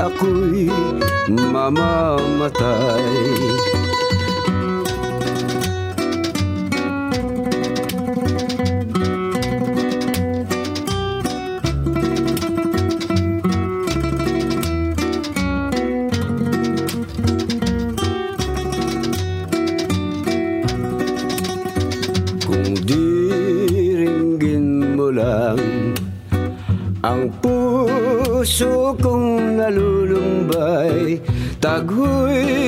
ako'y mamamatay Tag hui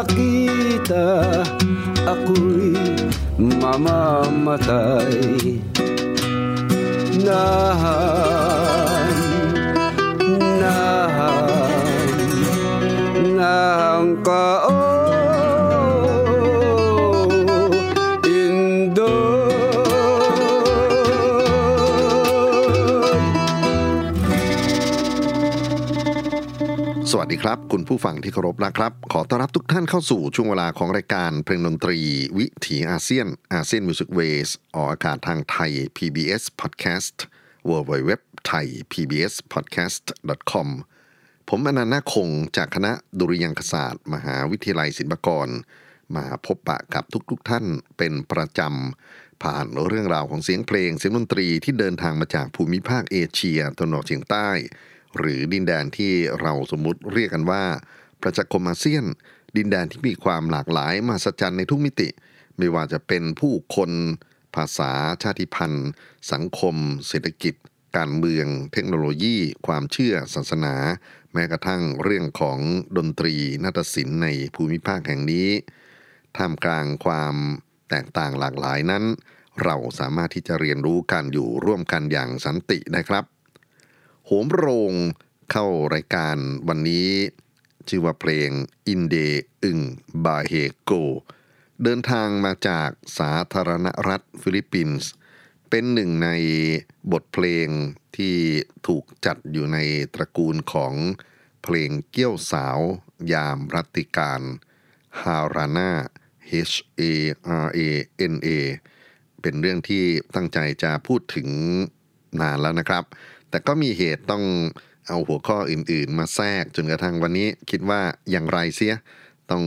nakita ako'y mamamatay Nahan, nahan, nahan ka. สวัสดีครับ คุณผู้ฟังที่เคารพนะครับ ขอต้อนรับทุกท่านเข้าสู่ช่วงเวลาของรายการเพลงดนตรี วิถีอาเซียน ASEAN Music Ways ออกอากาศทางไทย PBS Podcast w w w ไทย PBS Podcast com ผมอานันท์นาคคงจากคณะดุริยางคศาสตร์ มหาวิทยาลัยศิลปากร มาพบปะกับทุกๆท่านเป็นประจำ ผ่านเรื่องราวของเสียงเพลงเสียงดนตรีที่เดินทางมาจากภูมิภาคเอเชียตะวันออกเฉียงใต้ หรือดินแดนที่เราสมมุติเรียกกันว่า ประชาคมอาเซียน ดินแดนที่มีความหลากหลายมาสัจจันในทุกมิติ ไม่ว่าจะเป็นผู้คนภาษาชาติพันธุ์ สังคม เศรษฐกิจ การเมือง เทคโนโลยี ความเชื่อศาสนา แม้กระทั่งเรื่องของดนตรีนาฏศิลป์ในภูมิภาคแห่งนี้ท่ามกลางความแตกต่างหลากหลายนั้น เราสามารถที่จะเรียนรู้การอยู่ร่วมกันอย่างสันติได้ครับ โหมโรงเข้ารายการวันนี้ ชื่อว่าเพลงอินเดอึงบาเฮโก เดินทางมาจากสาธารณรัฐฟิลิปปินส์ เป็นหนึ่งในบทเพลงที่ถูกจัดอยู่ในตระกูลของเพลงเกี้ยวสาวยามรัติการฮารานา H A R A N A เป็นเรื่องที่ตั้งใจจะพูดถึงนานแล้วนะครับ แต่ก็มีเหตุต้องเอาหัวข้ออื่นๆ มาแทรกจนกระทั่งวันนี้คิดว่าอย่างไรเสียต้อง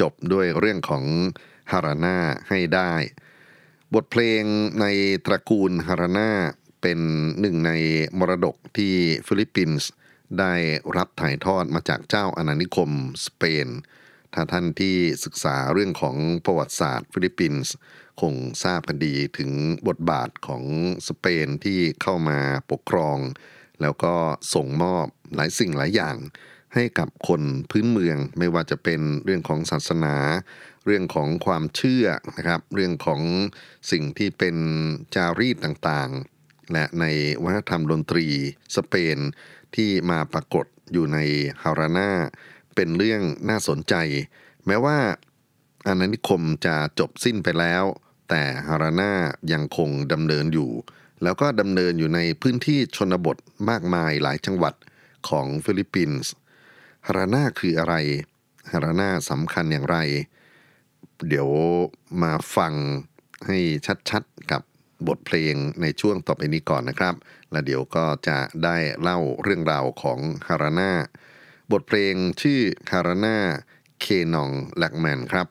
จบด้วยเรื่องของฮารานาให้ได้ บทเพลงในตระกูลฮารานาเป็นหนึ่งในมรดกที่ฟิลิปปินส์ได้รับถ่ายทอดมาจากเจ้าอาณานิคมสเปน ถ้าท่านที่ศึกษาเรื่องของประวัติศาสตร์ฟิลิปปินส์ คงทราบกันดีถึงบทบาทของสเปนที่เข้ามาปกครอง แล้วก็ส่งมอบหลายสิ่งหลายอย่าง ให้กับคนพื้นเมืองไม่ว่าจะเป็นเรื่องของศาสนา เรื่องของความเชื่อนะครับ เรื่องของสิ่งที่เป็นจารีตต่างๆ และในวัฒนธรรมดนตรีสเปนที่มาปรากฏอยู่ในฮารานาเป็นเรื่องน่าสนใจ แม้ว่าอาณานิคมจะจบสิ้นไปแล้ว แต่ฮารานายังคงดำเนินอยู่ แล้วก็ดำเนินอยู่ในพื้นที่ชนบทมากมายหลายจังหวัดของฟิลิปปินส์ฮารานาคืออะไรฮารานาสำคัญอย่างไร เดี๋ยวมาฟังให้ชัดๆกับบทเพลงในช่วงต่อไปนี้ก่อนนะครับ แล้วเดี๋ยวก็จะได้เล่าเรื่องราวของฮารานาบทเพลงชื่อฮารานาเคนองแลกแมนครับ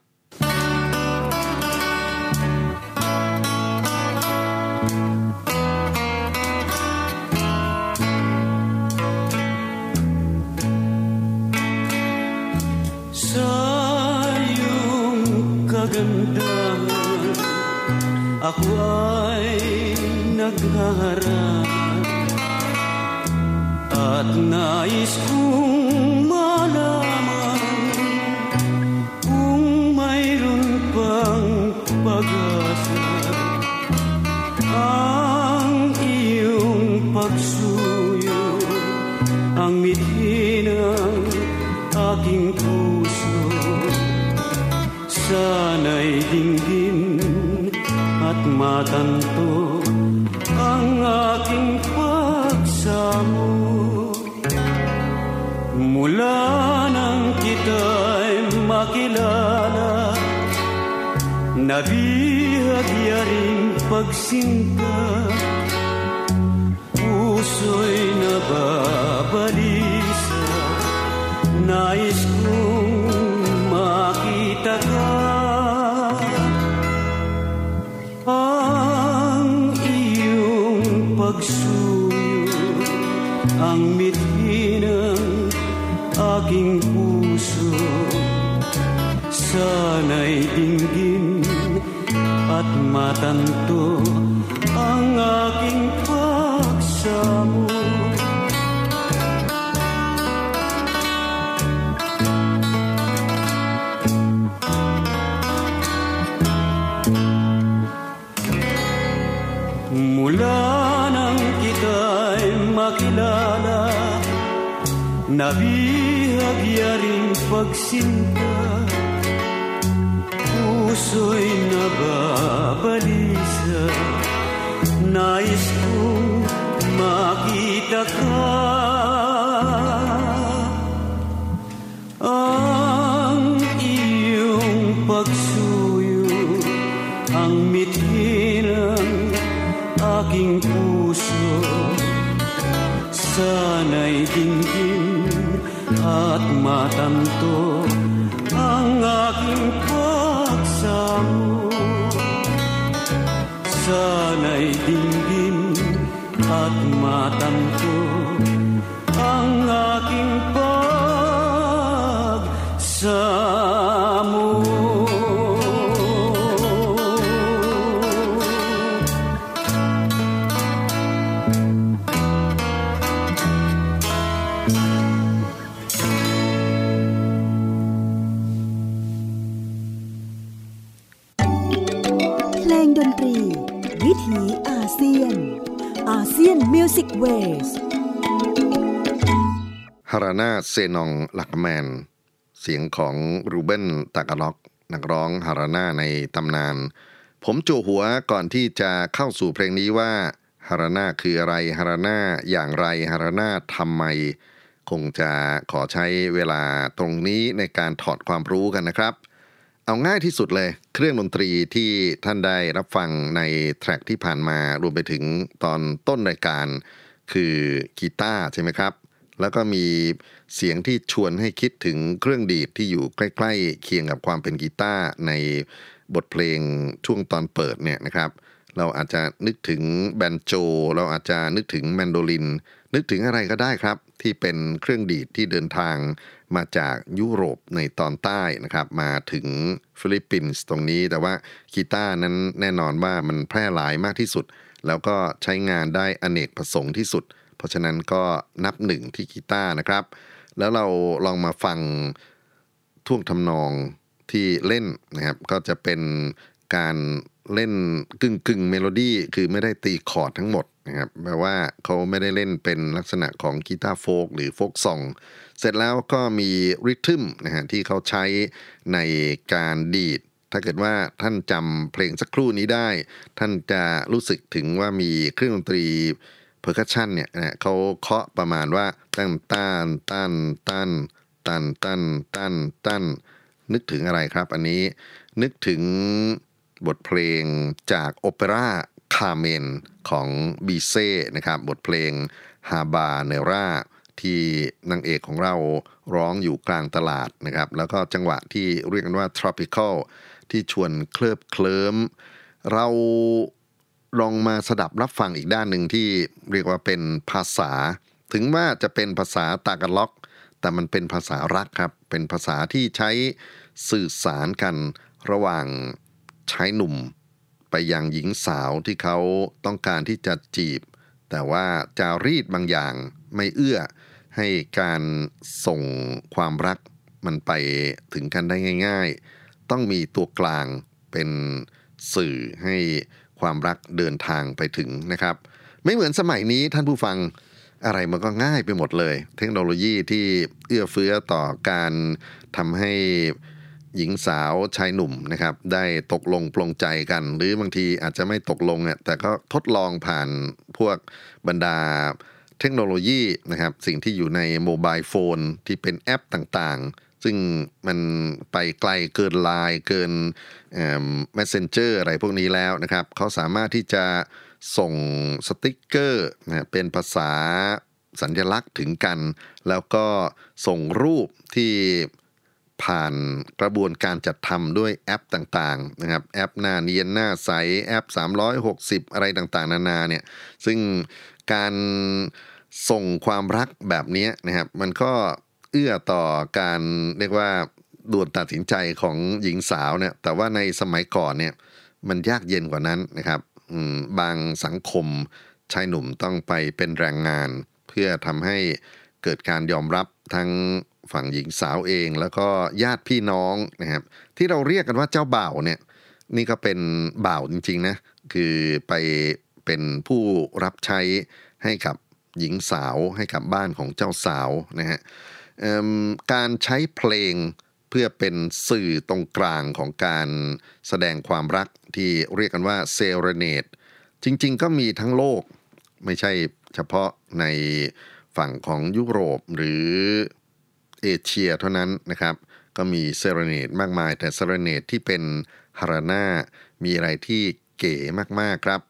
kagandahan Ako ay naghaharap At nais kong at matanto Ang aking pagsamo. Mula nang kita'y makilala Nabihagyaring pagsinta. Puso'y nababalisa Nais matanto Ang aking pagsamo. Mula nang kita'y makilala Nabihagyaring pagsinta. Puso'y รานาเซนองลักแมน เสียงของรูเบนตากาล็อก นักร้องฮารานาในตำนาน ผมจูหัวก่อนที่จะเข้าสู่เพลงนี้ว่าฮารานาคืออะไรฮารานาอย่างไรฮารานาทำไม คงจะขอใช้เวลาตรงนี้ในการถอดความรู้กันนะครับ เอาง่ายที่สุดเลย เครื่องดนตรีที่ท่านได้รับฟังในแทร็กที่ผ่านมารวมไปถึงตอนต้นรายการคือกีตาร์ใช่ไหมครับ แล้วก็มีเสียงที่ชวนให้คิดถึงเครื่องดีดที่อยู่ใกล้ๆ เคียงกับความเป็นกีตาร์ในบทเพลงช่วงตอนเปิดเนี่ยนะครับ เราอาจจะนึกถึงแบนโจ เราอาจจะนึกถึงแมนโดลิน นึกถึงอะไรก็ได้ครับ ที่เป็นเครื่องดีดที่เดินทางมาจากยุโรปในตอนใต้นะครับ มาถึงฟิลิปปินส์ตรงนี้แต่ว่ากีตาร์นั้นแน่นอนว่ามันแพร่หลายมากที่สุด แล้วก็ใช้งานได้อเนกประสงค์ที่สุด เพราะฉะนั้นก็นับหนึ่งที่กีตาร์นะครับ แล้วเราลองมาฟังท่วงทำนองที่เล่นนะครับ ก็จะเป็นการเล่นกึ่งกึ่งเมโลดี้คือไม่ได้ตีคอร์ดทั้งหมดนะครับแปลว่าเขาไม่ได้เล่นเป็นลักษณะของกีตาร์ folk หรือ folk song เสร็จแล้วก็มีrhythm นะฮะที่เขาใช้ในการดีด ถ้าเกิดว่าท่านจำเพลงสักครู่นี้ได้ ท่านจะรู้สึกถึงว่ามีเครื่องดนตรี percussion เนี่ยเขาเคาะประมาณว่าตั้นต้านต้านต้านตันตันตันตันนึกถึงอะไรครับ อันนี้นึกถึงบทเพลงจากโอเปร่า Carmen ของบีเซ่นะครับ บทเพลงฮาบาเนราที่นางเอกของเราร้องอยู่กลางตลาดนะครับ แล้วก็จังหวะที่เรียกกันว่า tropical ที่ชวนเคลิบเคลิ้มเรา ลองมาสดับรับฟังอีกด้านหนึ่งที่เรียกว่าเป็นภาษา ถึงว่าจะเป็นภาษาตากาล็อก แต่มันเป็นภาษารักครับ เป็นภาษาที่ใช้สื่อสารกันระหว่างชายหนุ่ม ไปยังหญิงสาวที่เขาต้องการที่จะจีบ แต่ว่าจารีตบางอย่างไม่เอื้อให้การส่งความรักมันไปถึงกันได้ง่าย ๆ ต้องมีตัวกลางเป็นสื่อให้ ความรักเดินทางไปถึงนะครับ ไม่เหมือนสมัยนี้ท่านผู้ฟังอะไรมันก็ง่ายไปหมดเลย เทคโนโลยีที่เอื้อเฟื้อต่อการทำให้หญิงสาวชายหนุ่มนะครับ ได้ตกลงปลงใจกัน หรือบางทีอาจจะไม่ตกลงอะแต่ก็ทดลองผ่านพวกบรรดาเทคโนโลยีนะครับ สิ่งที่อยู่ใน mobile phone ที่เป็นแอปต่างๆ ซึ่งมันไปไกลเกินไลน์เกิน Messenger อะไรพวกนี้แล้วนะครับ เขาสามารถที่จะส่งสติกเกอร์นะเป็นภาษาสัญลักษณ์ถึงกัน แล้วก็ส่งรูปที่ผ่านกระบวนการจัดทำด้วยแอปต่างๆนะครับแอปหน้าเนียนหน้าใสแอป 360 อะไรต่างๆ นานาเนี่ยซึ่งการส่งความรักแบบนี้นะครับมันก็ เอื้อต่อการเรียกว่าด่วนตัดสินใจของหญิงสาวเนี่ยแต่ว่าในสมัยก่อนเนี่ยมันยากเย็นกว่านั้นนะครับบางสังคมชายหนุ่มต้องไปเป็นแรงงาน เพื่อทำให้เกิดการยอมรับทั้งฝั่งหญิงสาวเอง แล้วก็ญาติพี่น้องนะครับที่เราเรียกกันว่าเจ้าบ่าวเนี่ยนี่ก็เป็นบ่าวจริงๆนะคือไปเป็นผู้รับใช้ให้กับหญิงสาวให้กับบ้านของเจ้าสาวนะฮะ การใช้เพลงเพื่อเป็นสื่อตรงกลางของการแสดงความรักที่เรียกกันว่าเซเรเนตจริง ๆ ก็มีทั้งโลกไม่ใช่เฉพาะในฝั่งของยุโรปหรือเอเชียเท่านั้นนะครับ ก็มีเซเรเนตมากมาย แต่เซเรเนตที่เป็นฮาราน่ามีอะไรที่เก๋มากๆครับ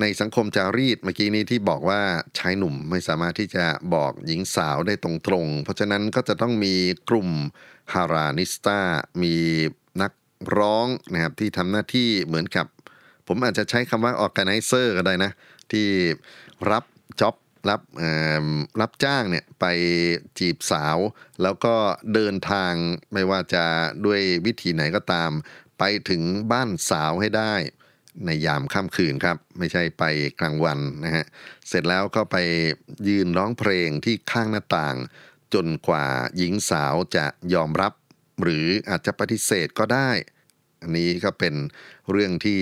ในสังคมจารีตเมื่อกี้นี้ที่บอกว่าชายหนุ่มไม่สามารถที่จะบอกหญิงสาวได้ตรงๆ เพราะฉะนั้นก็จะต้องมีกลุ่มฮารานิสตามีนักร้องนะครับที่ทำหน้าที่เหมือนกับ ผมอาจจะใช้คำว่าออ g a ไนเซอร์ก็ได้นะ ที่รับจ็อบรับรับจ้างเนี่ยไปจีบสาว แล้วก็เดินทางไม่ว่าจะด้วยวิธีไหนก็ตาม ไปถึงบ้านสาวให้ได้ ในยามค่ำคืนครับ ไม่ใช่ไปกลางวันนะฮะ เสร็จแล้วก็ไปยืนร้องเพลงที่ข้างหน้าต่าง จนกว่าหญิงสาวจะยอมรับ หรืออาจจะปฏิเสธก็ได้ อันนี้ก็เป็นเรื่องที่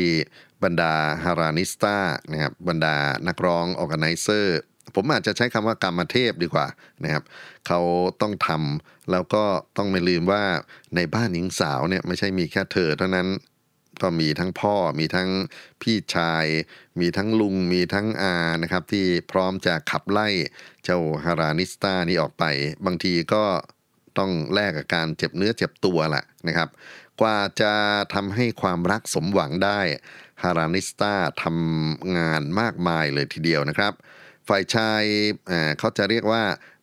บรรดาฮารานิสตานะครับบรรดานักร้องออแกไนเซอร์ผมอาจจะใช้คำว่ากรรมเทพดีกว่านะครับเขาต้องทำแล้วก็ต้องไม่ลืมว่าในบ้านหญิงสาวเนี่ยไม่ใช่มีแค่เธอเท่านั้น ก็มีทั้งพ่อมีทั้งพี่ชาย มีทั้งลุงมีทั้งอานะครับ ที่พร้อมจะขับไล่เจ้า haranista นี้ออกไป บางทีก็ต้องแลกกับการเจ็บเนื้อเจ็บตัวแหละนะครับ กว่าจะทำให้ความรักสมหวังได้ haranista ทำงานมากมายเลยทีเดียวนะครับ ฝ่ายชายเขาจะเรียกว่า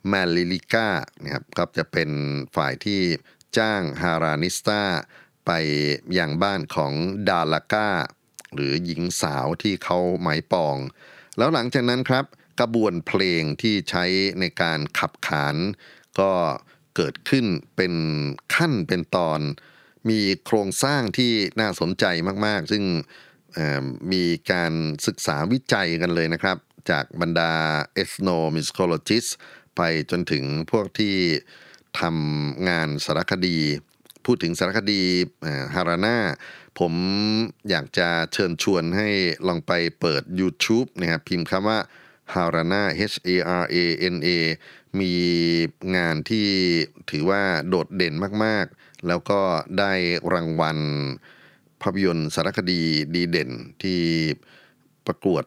manliligaw นะครับก็จะเป็นฝ่ายที่จ้าง haranista ไปยังบ้านของดาลาก้า หรือหญิงสาวที่เขาหมายปอง แล้วหลังจากนั้นครับกระบวนเพลงที่ใช้ในการขับขาน ก็เกิดขึ้นเป็นขั้นเป็นตอน มีโครงสร้างที่น่าสนใจมาก ๆ ซึ่งมีการศึกษาวิจัยกันเลยนะครับ จากบรรดา ethnomusicologist ไปจนถึงพวกที่ทำงานสารคดี พูดถึงสารคดีฮาราน่าผมอยากจะเชิญชวนให้ลองไปเปิด YouTube นะครับพิมพ์คำว่าฮาราน่า H A R A N A มีงานที่ถือว่าโดดเด่นมากๆ แล้วก็ได้รางวัลภาพยนตร์สารคดีดีเด่นที่ประกวด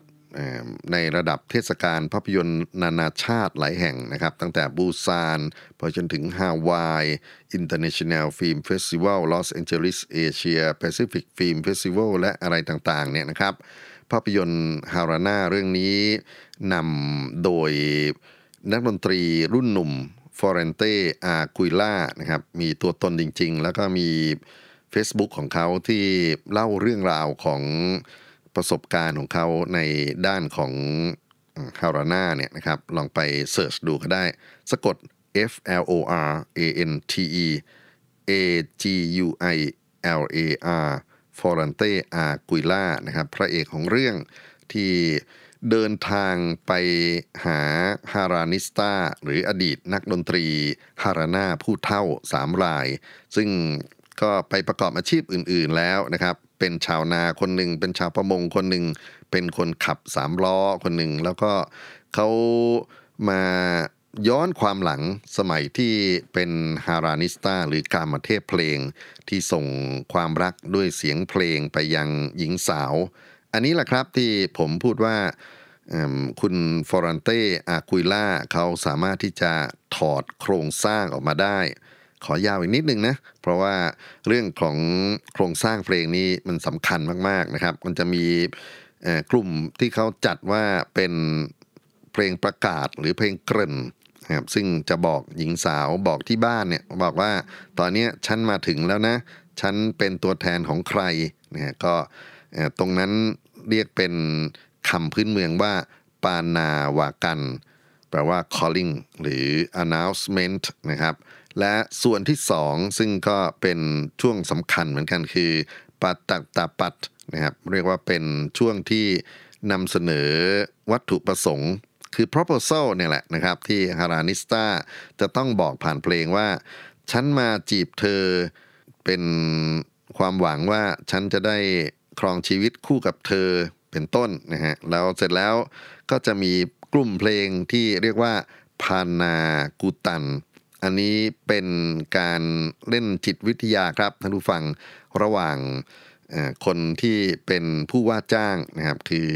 ในระดับเทศกาลภาพยนตร์นานาชาติหลายแห่งนะครับ ตั้งแต่บูซานไปจนถึงฮาวาย International Film Festival Los Angeles Asia Pacific Film Festival และอะไรต่างๆเนี่ยนะครับ ภาพยนตร์ฮาราน่าเรื่องนี้นำโดยนักดนตรีรุ่นหนุ่มฟอร์เรนเต้อาคุยล่านะครับมีตัวตนจริงๆ แล้วก็มี Facebook ของเขาที่เล่าเรื่องราวของ ประสบการณ์ของเขาในด้านของฮาราน่าเนี่ยนะครับ ลองไปเสิร์ชดูก็ได้ สะกด F L O R A N T E A G U I L A R ฟอรันเต้อากุยล่านะครับ พระเอกของเรื่องที่เดินทางไปหาฮารานิสตาหรืออดีตนักดนตรีฮาราน่าผู้เท่าสามราย ซึ่งก็ไปประกอบอาชีพอื่นๆแล้วนะครับ เป็นชาวนาคนหนึ่ง เป็นชาวประมงคนหนึ่ง เป็นคนขับสามล้อคนหนึ่ง แล้วก็เขามาย้อนความหลังสมัยที่เป็นฮารานิสตาหรือการมาเทพเพลงที่ส่งความรักด้วยเสียงเพลงไปยังหญิงสาว อันนี้แหละครับที่ผมพูดว่าคุณฟอรันเต้อาคุยล่าเขาสามารถที่จะถอดโครงสร้างออกมาได้ ขอยาวอีกนิดนึงนะ เพราะว่าเรื่องของโครงสร้างเพลงนี้มันสำคัญมาก ๆนะครับ มันจะมีกลุ่มที่เขาจัดว่าเป็นเพลงประกาศหรือเพลงเกริ่นนะครับซึ่งจะบอกหญิงสาวบอกที่บ้านเนี่ยบอกว่าตอนนี้ฉันมาถึงแล้วนะ ฉันเป็นตัวแทนของใครเนี่ยก็ตรงนั้นเรียกเป็นคำพื้นเมืองว่าปานาวากัน แปลว่า calling หรือ announcement นะครับ และส่วนที่สองซึ่งก็เป็นช่วงสำคัญเหมือนกันคือปัตตตาปัตนะครับเรียกว่าเป็นช่วงที่นำเสนอวัตถุประสงค์ คือ proposal เนี่ยแหละนะครับ ที่ฮารานิสตาจะต้องบอกผ่านเพลงว่า ฉันมาจีบเธอเป็นความหวังว่าฉันจะได้ครองชีวิตคู่กับเธอเป็นต้นนะฮะแล้วเสร็จแล้วก็จะมีกลุ่มเพลงที่เรียกว่าพานากุตัน อันนี้เป็นการเล่นจิตวิทยาครับท่านผู้ฟังระหว่างคนที่เป็นผู้ว่าจ้างนะครับคือ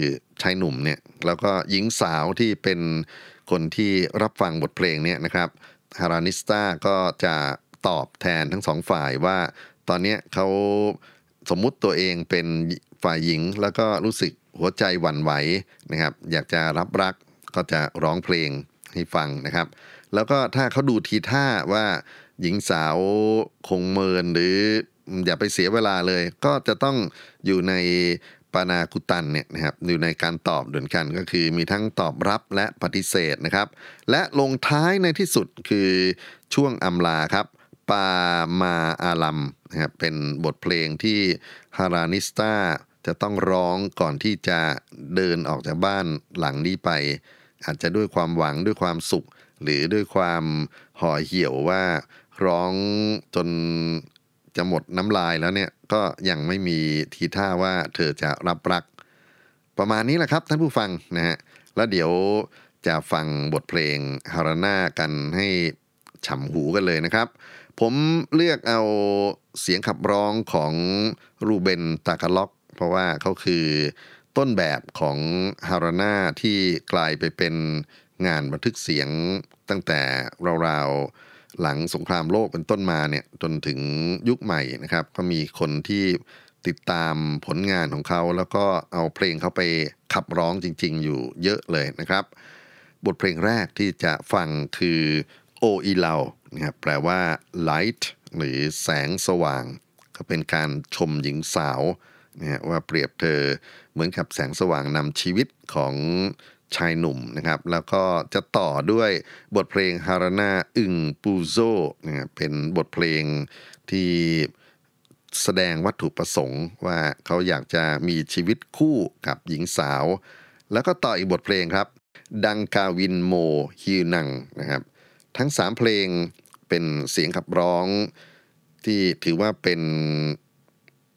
ชายหนุ่มเนี่ยแล้วก็หญิงสาวที่เป็นคนที่รับฟังบทเพลงเนี่ยนะครับฮารานิสตาก็จะตอบแทนทั้งสองฝ่ายว่า ตอนนี้เขาสมมุติตัวเองเป็นฝ่ายหญิง แล้วก็รู้สึกหัวใจหวั่นไหวนะครับ อยากจะรับรักก็จะร้องเพลงให้ฟังนะครับ แล้วก็ถ้าเขาดูทีท่าว่าหญิงสาวคงเมินหรืออย่าไปเสียเวลาเลย ก็จะต้องอยู่ในปานาคุตันเนี่ยนะครับอยู่ในการตอบเหมือนกันก็คือมีทั้งตอบรับและปฏิเสธนะครับ และลงท้ายในที่สุดคือช่วงอำลาครับปามาอาลัมนะครับเป็นบทเพลงที่ฮารานิสตาจะต้องร้องก่อนที่จะเดินออกจากบ้านหลังนี้ไป อาจจะด้วยความหวังด้วยความสุข หรือด้วยความห่อเหี่ยวว่าร้องจนจะหมดน้ำลายแล้วเนี่ยก็ยังไม่มีทีท่าว่าเธอจะรับรัก ประมาณนี้แหละครับท่านผู้ฟังนะฮะแล้วเดี๋ยวจะฟังบทเพลงฮาราน่ากันให้ฉ่ำหูกันเลยนะครับ ผมเลือกเอาเสียงขับร้องของรูเบนตากาล็อก เพราะว่าเขาคือต้นแบบของฮาราน่าที่กลายไปเป็นงานบันทึกเสียง ตั้งแต่ราวๆหลังสงครามโลกเป็นต้นมาเนี่ยจนถึงยุคใหม่นะครับ ก็มีคนที่ติดตามผลงานของเขา แล้วก็เอาเพลงเขาไปขับร้องจริง ๆ อยู่เยอะเลยนะครับ บทเพลงแรกที่จะฟังคือโออีเลานะครับแปลว่า light หรือแสงสว่าง ก็เป็นการชมหญิงสาวนะว่าเปรียบเธอเหมือนกับแสงสว่างนำชีวิตของ ชายหนุ่มนะครับ แล้วก็จะต่อด้วยบทเพลงฮารานาอึงปูโซนะเป็นบทเพลงที่แสดงวัตถุประสงค์ว่าเขาอยากจะมีชีวิตคู่กับหญิงสาว แล้วก็ต่ออีกบทเพลงครับ Dungawin Mo Hirang นะครับ ทั้งสามเพลงเป็นเสียงขับร้องที่ถือว่าเป็น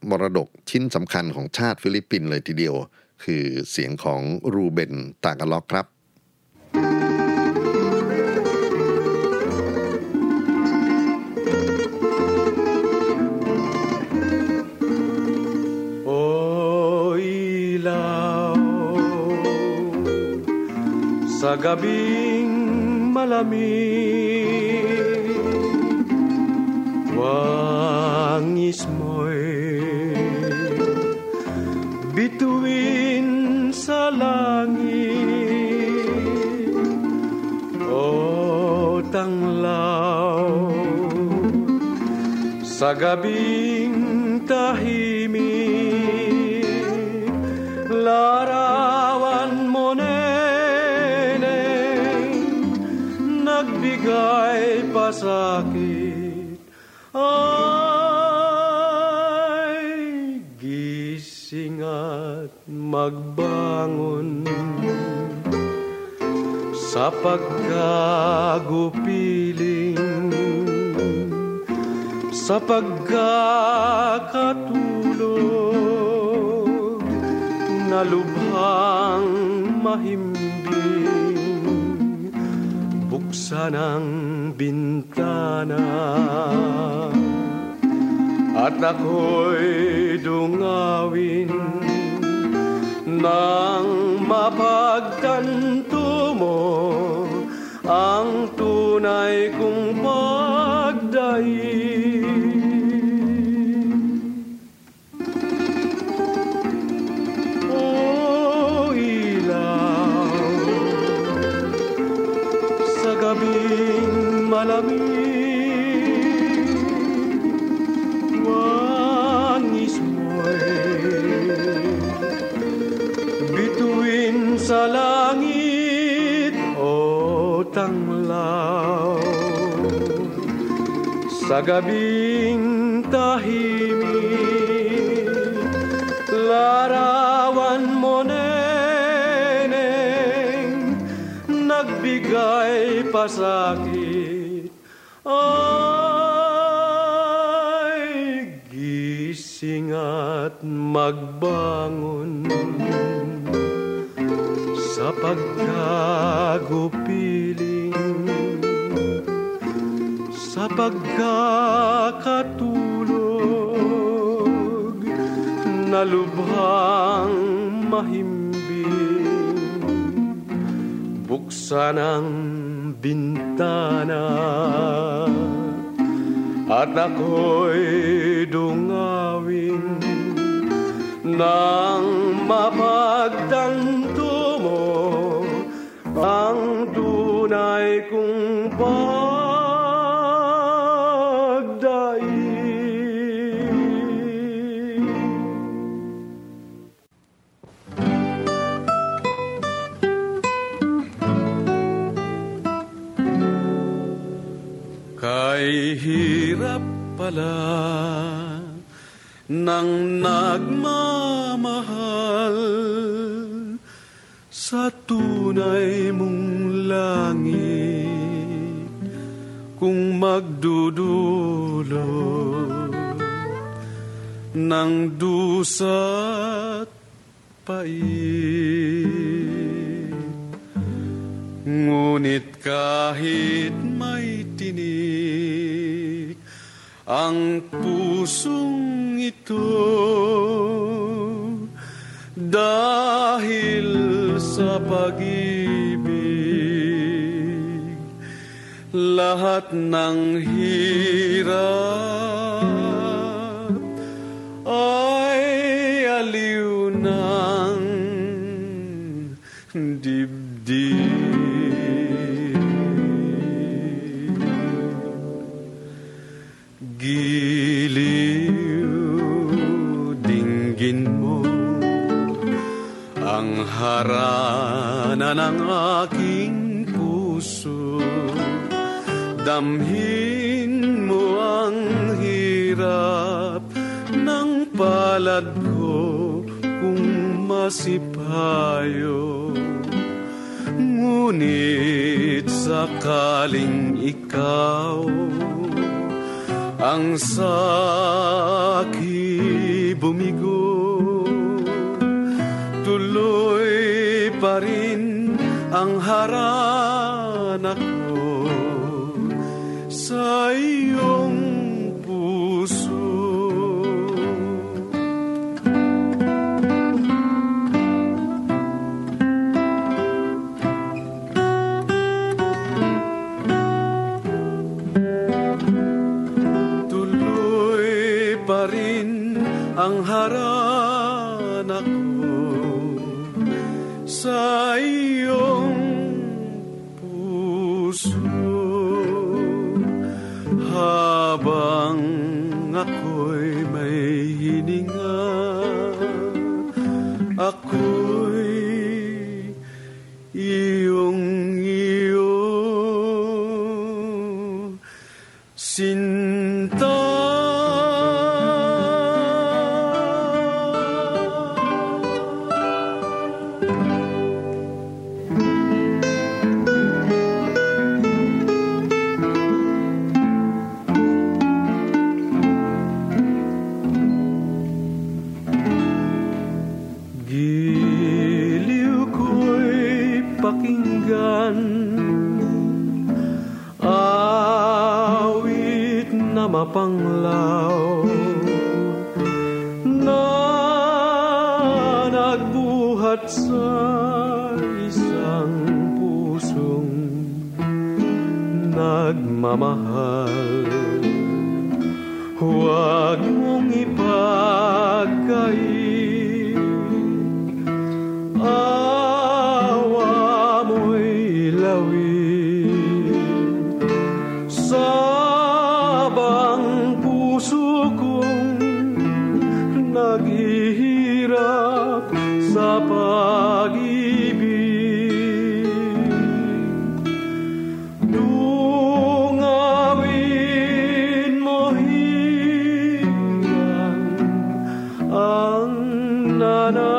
มรดกชิ้นสำคัญของชาติฟิลิปปินส์เลยทีเดียว คือเสียงของรูเบนตากาล็อกครับ O ilaw sa gabing malamig cabina. Oh. Sa gabing tahimik larawan mo neneng nagbigay pasakit ay gising at magbangon. Sa pagkagupiling sa pagkakatulog na lubhang mahimbing. Buksan ang bintana at ako'y dungawin nang mapagtanto pala ng nagmamahal sa tunay mong langit. Kung magdudulot ng dusa't pait. Ngunit kahit may tinig Ang pusong ito Dahil sa pag-ibig Lahat ng hirap Ay harana ng aking puso. Damhin mo ang hirap ng palad ko kung masipayo. Ngunit sakaling ikaw ang saki bumigo pa rin ang harana ko sa iyong puso. Tuloy pa rin ang harana ko sa I know.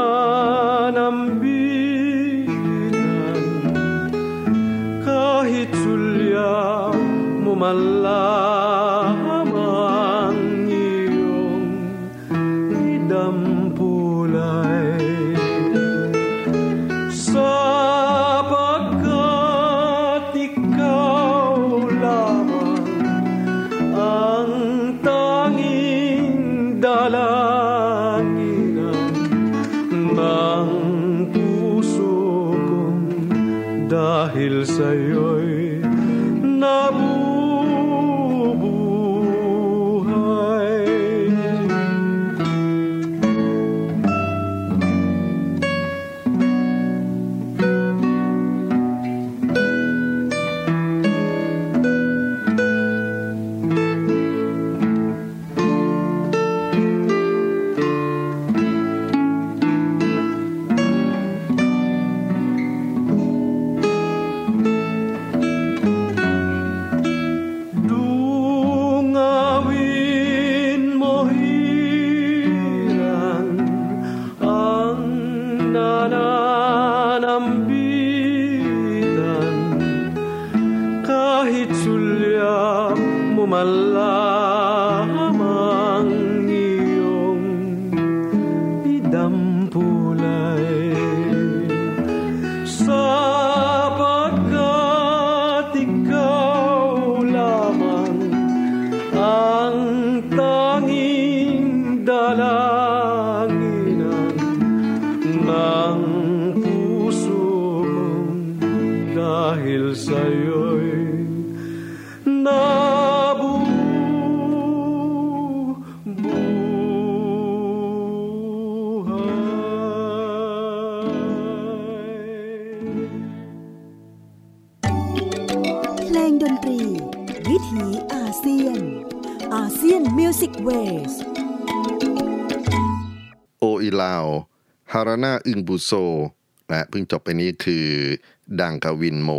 kahanginan ng puso kong dahil sa'yo'y Music Waves. ลงดนตรีวิถีอาวสิกเวสโออีลาวฮารานาอึงบูโซ และเพิ่งจบไปนี้คือ ดังกาวินโม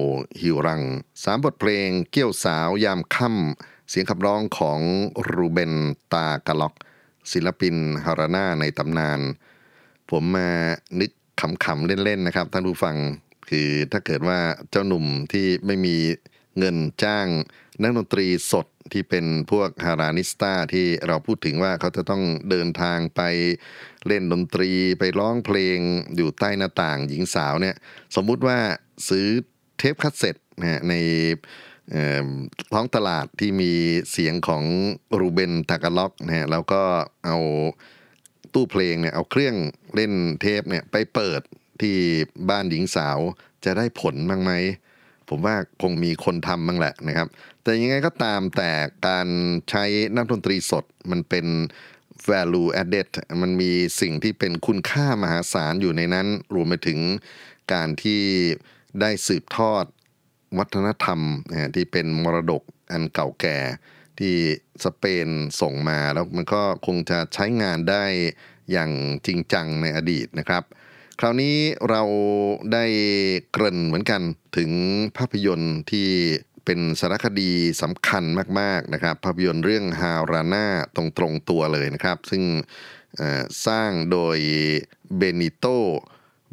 ฮิวรังสามบทเพลงเกี่ยวสาวยามค่ำเสียงขับร้องของรูเบนตากะล็อก ศิลปินฮารานาในตำนาน ผมมานึกขำๆเล่น ๆ นะครับ ท่านผู้ฟังคือถ้าเกิดว่าเจ้าหนุ่มที่ไม่มีเงินจ้างนักดนตรีสด ที่เป็นพวกฮารานิสตาที่เราพูดถึงว่าเขาจะต้องเดินทางไปเล่นดนตรีไปร้องเพลงอยู่ใต้หน้าต่างหญิงสาวเนี่ยสมมุติว่าซื้อเทปคัสเซ็ตนะในท้องตลาดที่มีเสียงของรูเบนตากาล็อกนะฮะแล้วก็เอาตู้เพลงเนี่ยเอาเครื่องเล่นเทปเนี่ยไปเปิดที่บ้านหญิงสาวจะได้ผลบ้างไหมผมว่าคงมีคนทำบ้างแหละนะครับ แต่ยังไงก็ตามแต่การใช้นักดนตรีสดมันเป็น value added มันมีสิ่งที่เป็นคุณค่ามหาศาลอยู่ในนั้น รวมไปถึงการที่ได้สืบทอดวัฒนธรรมที่เป็นมรดกอันเก่าแก่ที่สเปนส่งมาแล้วมันก็คงจะใช้งานได้อย่างจริงจังในอดีตนะครับ คราวนี้เราได้เกริ่นเหมือนกันถึงภาพยนตร์ที่ เป็นสารคดีสำคัญมากๆนะครับภาพยนตร์เรื่องฮาวราน่าตรงตรงๆตัวเลยนะครับ ซึ่งสร้างโดยเบนิโต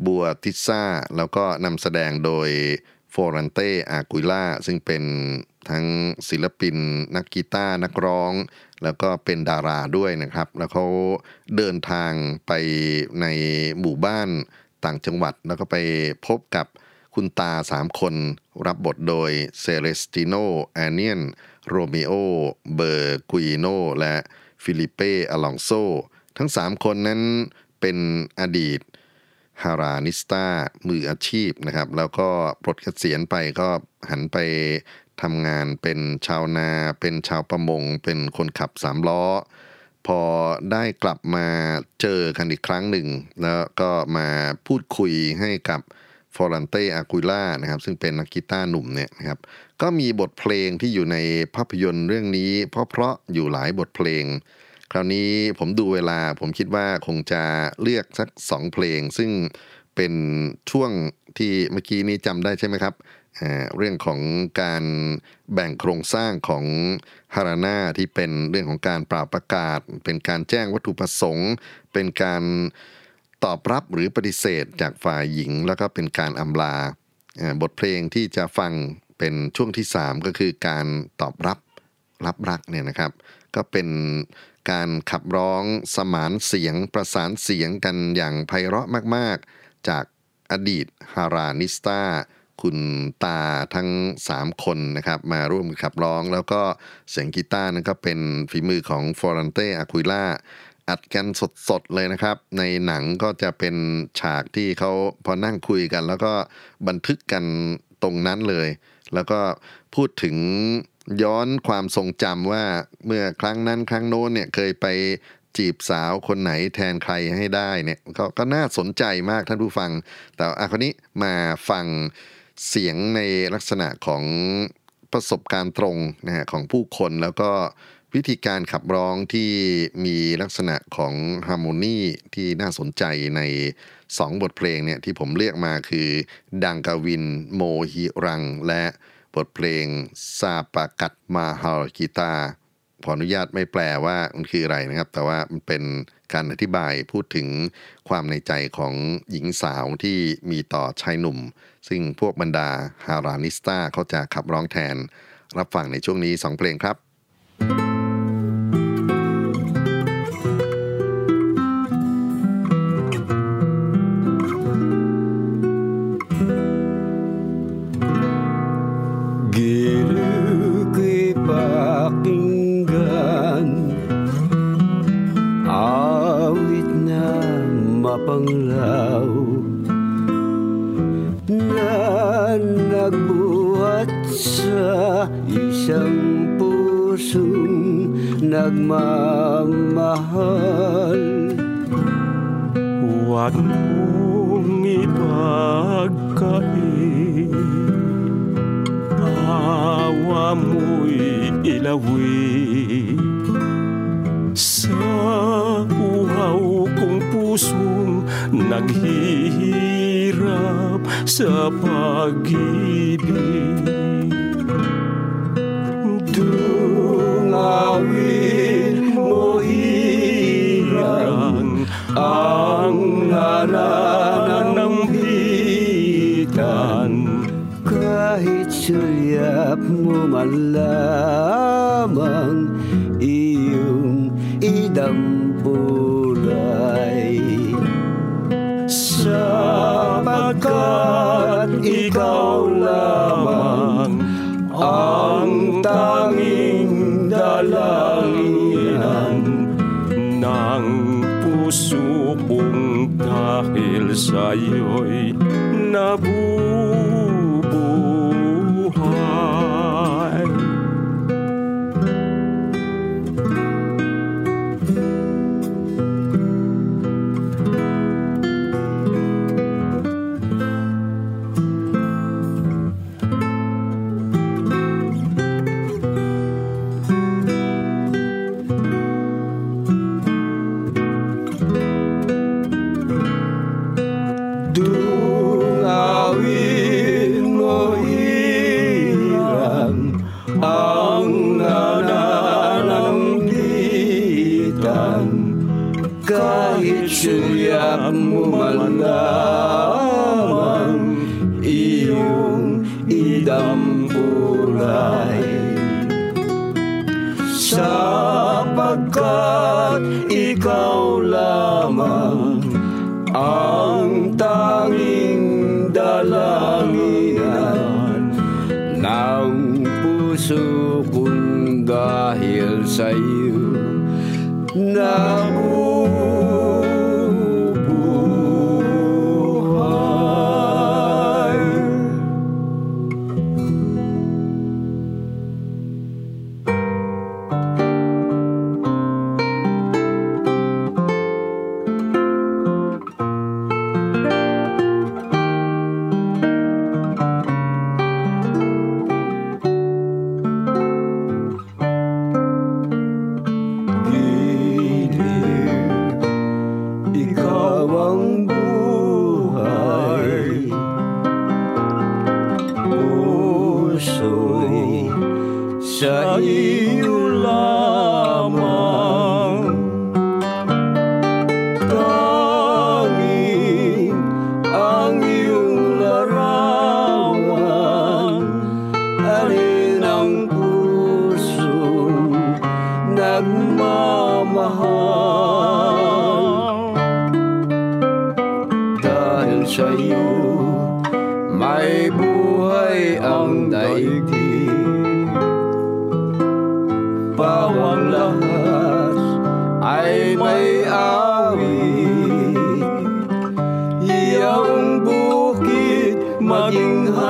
บัวติซ่า แล้วก็นำแสดงโดยโฟรันเตอากุล่าซึ่งเป็นทั้งศิลปินนักกีตาร์นักร้อง แล้วก็เป็นดาราด้วยนะครับ แล้วเขาเดินทางไปในหมู่บ้านต่างจังหวัด แล้วก็ไปพบกับ คุณตาสามคนรับบทโดยเซเลสติโนแอนเนียน โรมิโอ เบอร์กุยโน และฟิลิเป้อลองโซ ทั้งสามคนนั้นเป็นอดีต haranista มืออาชีพนะครับ แล้วก็ปลดเกษียณไปก็หันไปทำงานเป็นชาวนา เป็นชาวประมง เป็นคนขับสามล้อ พอได้กลับมาเจอกันอีกครั้งหนึ่ง แล้วก็มาพูดคุยให้กับ ฟอรันเตอากุล่านะครับซึ่งเป็นนักกีตาร์หนุ่มเนี่ยนะครับก็มีบทเพลงที่อยู่ในภาพยนตร์เรื่องนี้ เพราะๆอยู่หลายบทเพลง คราวนี้ผมดูเวลาผมคิดว่าคงจะเลือกสักสองเพลง ซึ่งเป็นช่วงที่เมื่อกี้นี้จำได้ใช่ไหมครับเรื่องของการแบ่งโครงสร้างของฮาราน่าที่เป็นเรื่องของการปราบประกาศ เป็นการแจ้งวัตถุประสงค์ เป็นการ ตอบรับหรือปฏิเสธจากฝ่ายหญิง แล้วก็เป็นการอำลาบทเพลงที่จะฟังเป็นช่วงที่ 3 ก็คือการตอบรับรับรักเนี่ยนะครับ ก็เป็นการขับร้องสมานเสียงประสานเสียงกันอย่างไพเราะมาก ๆ จากอดีตฮารานิสตาคุณตาทั้ง 3 คนนะครับ มาร่วมขับร้อง แล้วก็เสียงกีตาร์นั้นก็เป็นฝีมือของฟอรันเตอาคุยล่า อัดกันสดๆเลยนะครับ ในหนังก็จะเป็นฉากที่เขาพอนั่งคุยกัน แล้วก็บันทึกกันตรงนั้นเลย แล้วก็พูดถึงย้อนความทรงจำว่าเมื่อครั้งนั้นครั้งโน้นเนี่ยเคยไปจีบสาวคนไหนแทนใครให้ได้เนี่ยกก็น่าสนใจมากท่านผู้ฟัง แต่อะคราวนี้มาฟังเสียงในลักษณะของประสบการณ์ตรงนะฮะของผู้คนแล้วก็ วิธีการขับร้องที่มีลักษณะของฮาร์โมนีที่น่าสนใจใน 2 บทเพลงเนี่ยที่ผมเรียกมาคือ Dungawin Mo Hirang และบทเพลง Sapagkat Mahal Kita ขออนุญาตไม่แปลว่ามันคืออะไรนะครับ แต่ว่ามันเป็นการอธิบายพูดถึงความในใจของหญิงสาวที่มีต่อชายหนุ่ม ซึ่งพวกบรรดา haranista เขาจะขับร้องแทน รับฟังในช่วงนี้ 2 เพลงครับ banglaw Na nagbuhat sa isang pusong nagmamahal. Huwag mong ipagkain Awa mo'y ilawin pagi. свои. Idampulay sapagkat ikaw lamang ang tanging dalanginan ng puso kong dahil sa iyo nabubuhay.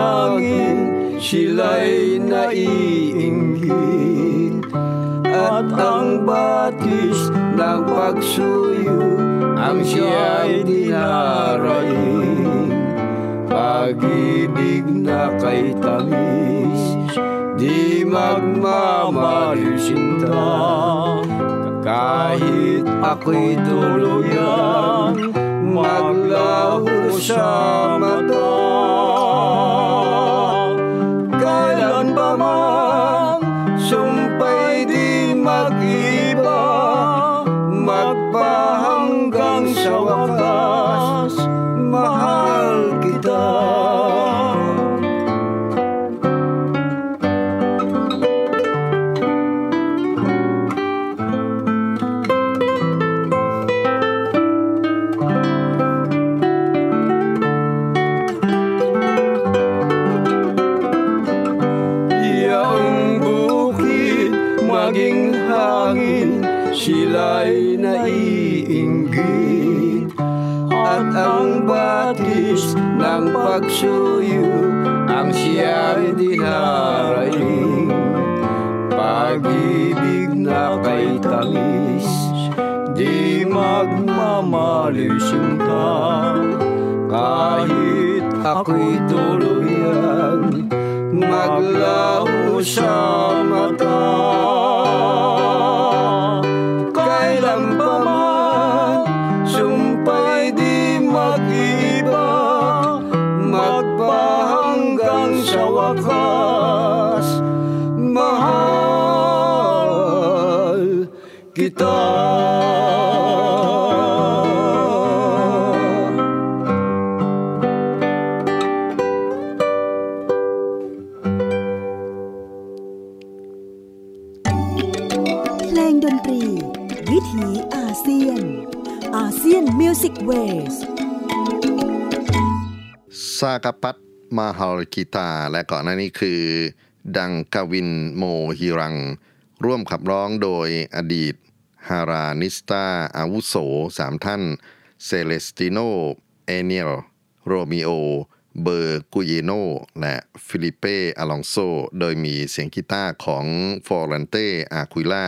Hangin Sila'y naiinggit At ang batis ng pagsuyo Ang siya'y dinaraing Pag-ibig na kay tamis Di magmamaliw sinta Kahit ako'y tuluyang Maglaho sa mata Freiland bei pagsuyo ang siyang dinarating Pag-ibig na kay tamis Di magmamaliw sinta Kahit ako'y tuluyan Maglaho sa mata wakas Mahal kita เพลงดนตรี วิถีอาเซียน อาเซียนมิวสิกเวส Sapagkat Mahal Kita และก่อนหน้านี้คือ Dungawin Mo Hirang ร่วมขับร้องโดยอดีต haranista อาวุโสสามท่าน เซเลสติโน เอเนียล โรมิโอ เบอร์กุยโน และฟิลิเป้อลองโซ โดยมีเสียงกีตาร์ของฟลอรันเต้อากิลาร์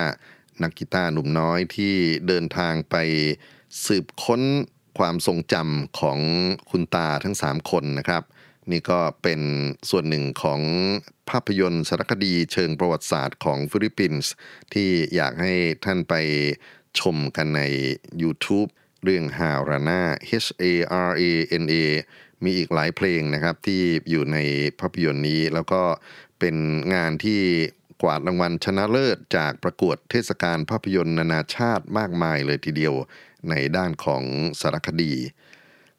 นักกีตาร์หนุ่มน้อยที่เดินทางไปสืบค้นความทรงจำของคุณตาทั้ง 3 คนนะครับ นี่ก็เป็นส่วนหนึ่งของภาพยนตร์สารคดีเชิงประวัติศาสตร์ของฟิลิปปินส์ที่อยากให้ท่านไปชมกันใน YouTube เรื่อง Harana H A R A N A มีอีกหลายเพลงนะครับที่อยู่ในภาพยนตร์นี้ แล้วก็เป็นงานที่กวาดรางวัลชนะเลิศจากประกวดเทศกาลภาพยนตร์นานาชาติมากมายเลยทีเดียวในด้านของสารคดี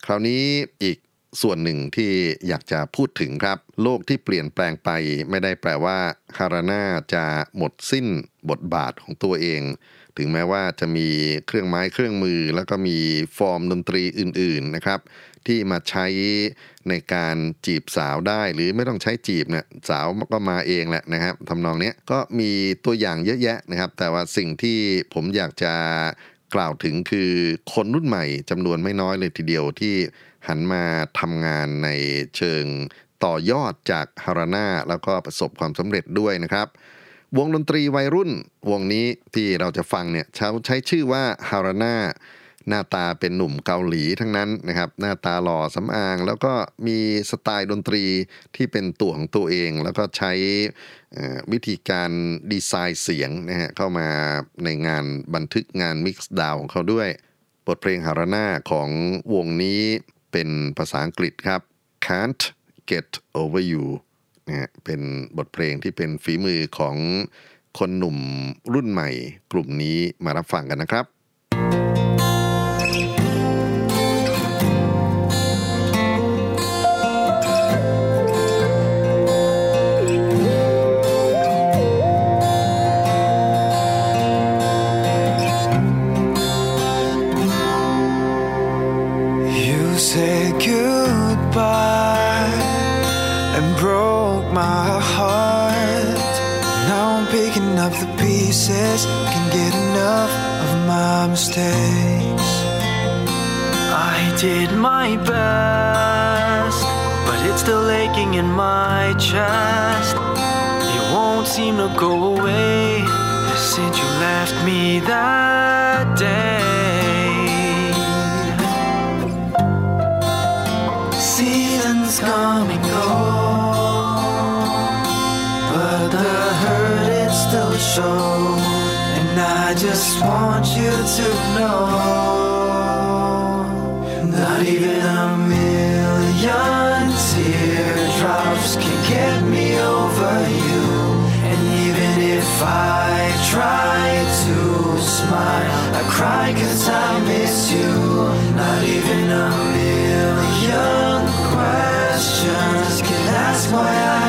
คราวนี้อีก ส่วนหนึ่งที่อยากจะพูดถึงครับ โลกที่เปลี่ยนแปลงไปไม่ได้แปลว่าคาราน่าจะหมดสิ้นบทบาทของตัวเอง ถึงแม้ว่าจะมีเครื่องไม้เครื่องมือ แล้วก็มีฟอร์มดนตรีอื่นๆนะครับ ที่มาใช้ในการจีบสาวได้หรือไม่ต้องใช้จีบเนี่ยสาวก็มาเองแหละนะครับทำนองนี้ก็มีตัวอย่างเยอะแยะนะครับ แต่ว่าสิ่งที่ผมอยากจะกล่าวถึงคือคนรุ่นใหม่จำนวนไม่น้อยเลยทีเดียวที่ หันมาทำงานในเชิงต่อยอดจากฮาราน่าแล้วก็ประสบความสำเร็จด้วยนะครับ วงดนตรีวัยรุ่นวงนี้ที่เราจะฟังเนี่ยเขาใช้ชื่อว่าฮาราน่าหน้าตาเป็นหนุ่มเกาหลีทั้งนั้นนะครับ หน้าตาหล่อสำอาง แล้วก็มีสไตล์ดนตรีที่เป็นตัวของตัวเอง แล้วก็ใช้วิธีการดีไซน์เสียงนะฮะเข้ามาในงานบันทึกงานมิกซ์ดาวของเขาด้วย บทเพลงฮาราน่าของวงนี้ เป็นภาษาอังกฤษครับ Can't Get Over You นะเป็นบทเพลงที่เป็นฝีมือของคนหนุ่มรุ่นใหม่กลุ่มนี้มารับฟังกันนะครับ pieces, can't get enough of my mistakes. I did my best, but it's still aching in my chest. It won't seem to go away since you left me that day. Seasons come shows. And I just want you to know, not even a million teardrops can get me over you. And even if I try to smile, I cry cause I miss you. Not even a million questions can ask why I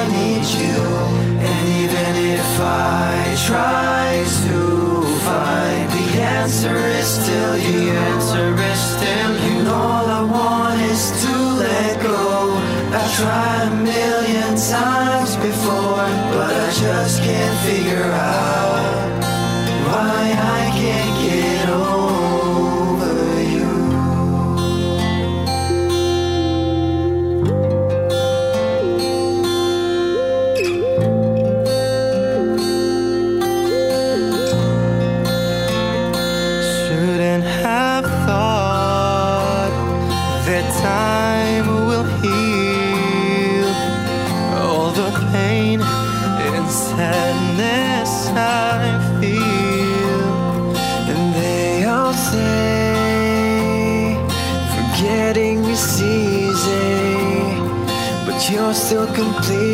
I try to find the answer is still you. The answer is still you. And all I want is to let go. I've tried a million times before, but I just can't figure out still complete.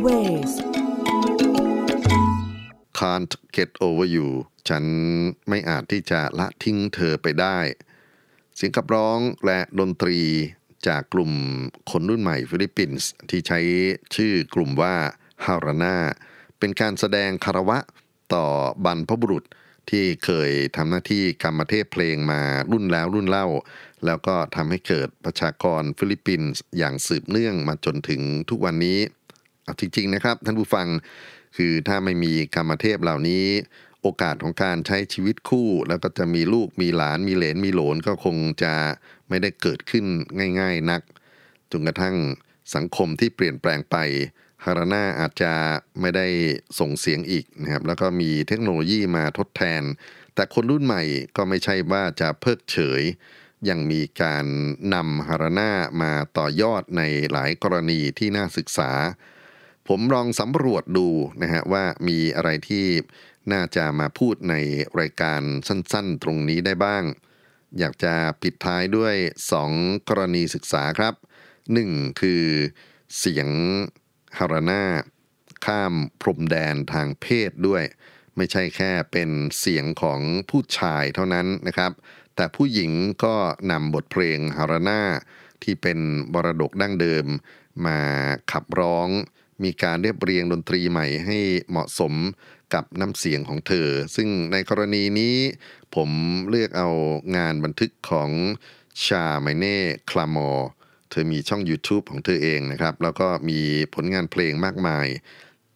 Music Waves Can't get over you ฉันไม่อาจที่จะละทิ้งเธอไปได้ เสียงขับร้องและดนตรีจากกลุ่มคนรุ่นใหม่ฟิลิปปินส์ที่ใช้ชื่อกลุ่มว่าฮารานาเป็นการแสดงคารวะต่อบรรพบุรุษที่เคยทำหน้าที่กามเทพเพลงมารุ่นแล้วรุ่นเล่า แล้วก็ทำให้เกิดประชากรฟิลิปปินส์อย่างสืบเนื่องมาจนถึงทุกวันนี้ เอาจริง ๆ นะครับ ท่านผู้ฟังคือถ้าไม่มีกรรมเทพเหล่านี้ โอกาสของการใช้ชีวิตคู่ แล้วก็จะมีลูกมีหลานมีเหลนมีโหลนก็คงจะไม่ได้เกิดขึ้นง่าย ๆนักจนกระทั่งสังคมที่เปลี่ยนแปลงไปฮาราน่าอาจจะไม่ได้ส่งเสียงอีกนะครับแล้วก็มีเทคโนโลยีมาทดแทน แต่คนรุ่นใหม่ก็ไม่ใช่ว่าจะเพิกเฉย ยังมีการนำฮาราน่ามาต่อยอดในหลายกรณีที่น่าศึกษา ผมลองสำรวจดูนะฮะว่ามีอะไรที่น่าจะมาพูดในรายการสั้นๆ ตรงนี้ได้บ้าง อยากจะปิดท้ายด้วย 2 กรณีศึกษาครับ 1. คือเสียงฮารนาข้ามพรมแดนทางเพศด้วย ไม่ใช่แค่เป็นเสียงของผู้ชายเท่านั้นนะครับ แต่ผู้หญิงก็นำบทเพลงฮารนาที่เป็นบรดกดั้งเดิมมาขับร้อง มีการเรียบเรียงดนตรีใหม่ให้เหมาะสมกับน้ำเสียงของเธอ ซึ่งในกรณีนี้ผมเลือกเอางานบันทึกของชาไมเน่คลามอร์เธอมีช่อง YouTube ของเธอเองนะครับ แล้วก็มีผลงานเพลงมากมาย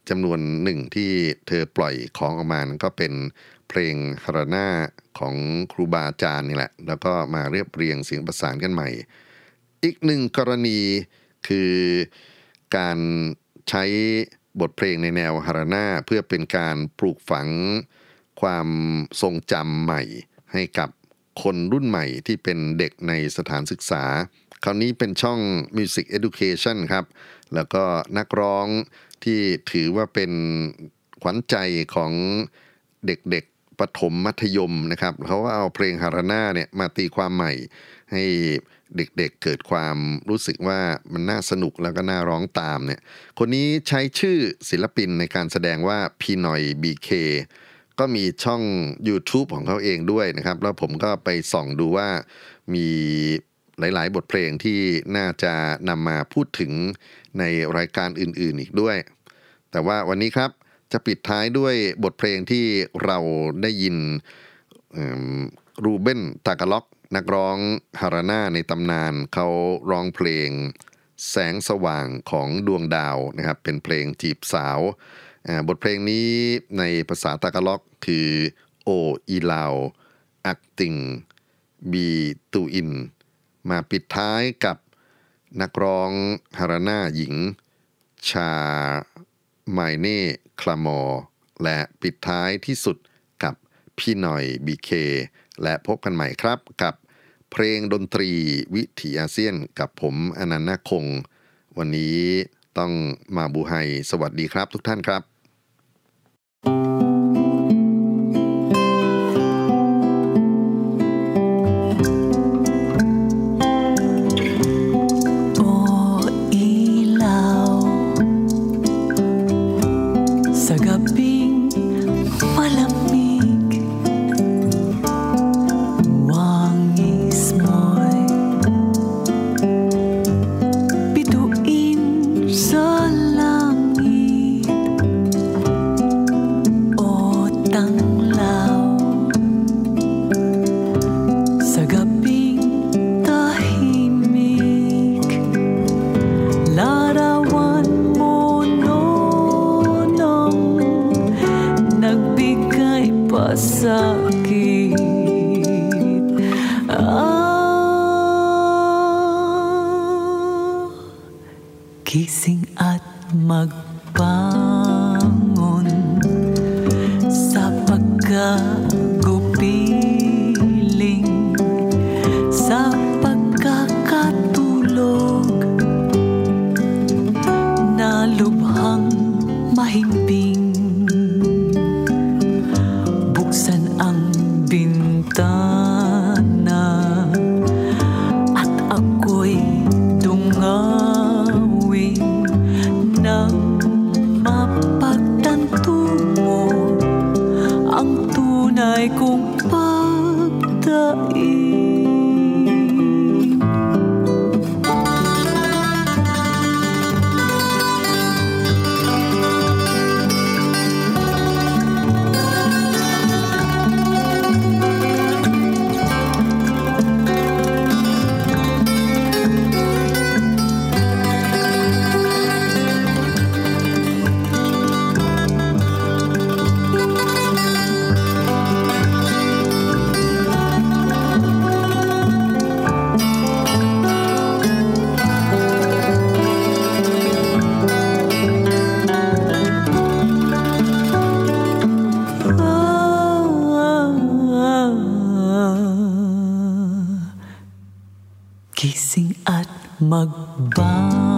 จำนวนหนึ่งที่เธอปล่อยของออกมานั้นก็เป็นเพลงฮาราน่าของครูบาอาจารย์นี่แหละ แล้วก็มาเรียบเรียงเสียงประสานกันใหม่ อีกหนึ่งกรณีคือการ ใช้บทเพลงในแนวฮาราน่าเพื่อเป็นการปลูกฝังความทรงจำใหม่ให้กับคนรุ่นใหม่ที่เป็นเด็กในสถานศึกษา คราวนี้เป็นช่อง Music Education ครับ แล้วก็นักร้องที่ถือว่าเป็นขวัญใจของเด็กๆ ประถมมัธยมนะครับเขาก็เอาเพลงฮาราน่าเนี่ยมาตีความใหม่ให้เด็กๆเเกิดความรู้สึกว่ามันน่าสนุกแล้วก็น่าร้องตามเนี่ยคนนี้ใช้ชื่อศิลปินในการแสดงว่าพีหน่อยบีเคก็มีช่อง YouTube ของเขาเองด้วยนะครับ แล้วผมก็ไปส่องดูว่ามีหลาย ๆ บทเพลงที่น่าจะนำมาพูดถึงในรายการอื่น ๆ อีกด้วย แต่ว่าวันนี้ครับ จะปิดท้ายด้วยบทเพลงที่เราได้ยินรูเบนตากาล็อก นักร้องฮาราน่าในตำนานเขาร้องเพลงแสงสว่างของดวงดาวนะครับ เป็นเพลงจีบสาว บทเพลงนี้ในภาษาตากาล็อกคือโออีลาวอักติงบีตูอิน มาปิดท้ายกับนักร้องฮาราน่าหญิง ชาไมเน่ คลามอและปิดท้ายที่สุดกับพี่หน่อยบีเคและพบกันใหม่ครับกับเพลงดนตรีวิถีอาเซียนกับผมอนันต์นาคง วันนี้ต้องมาบูไฮสวัสดีครับทุกท่านครับ thank you Gising at magbang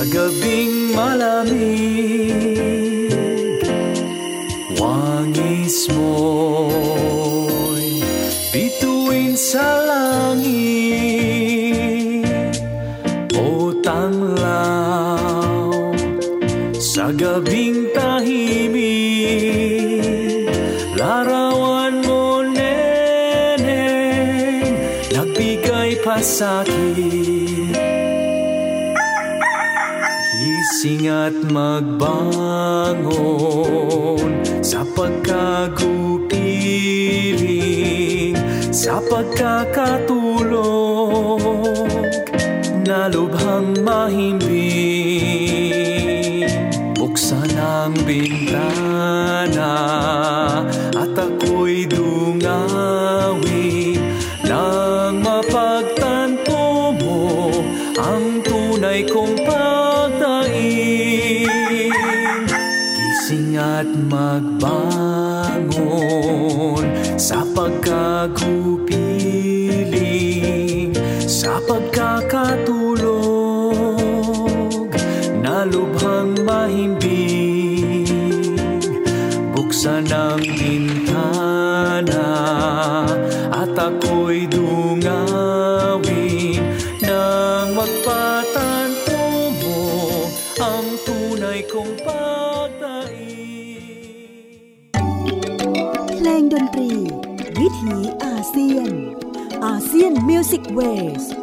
Sa gabing malamig Wangis mo'y Bituin sa langit. O tanglaw Sa gabing tahimik. Larawan mo, neneng Nagbigay pa sa'kin Singat magbangon sa pagkagupiling, sa pagkakatulog na lubhang mahimbing. Buksan ang bintana sa pagkagupiling, sa pagkakatulog, na lubhang mahimbing, buksan ang Music Waves.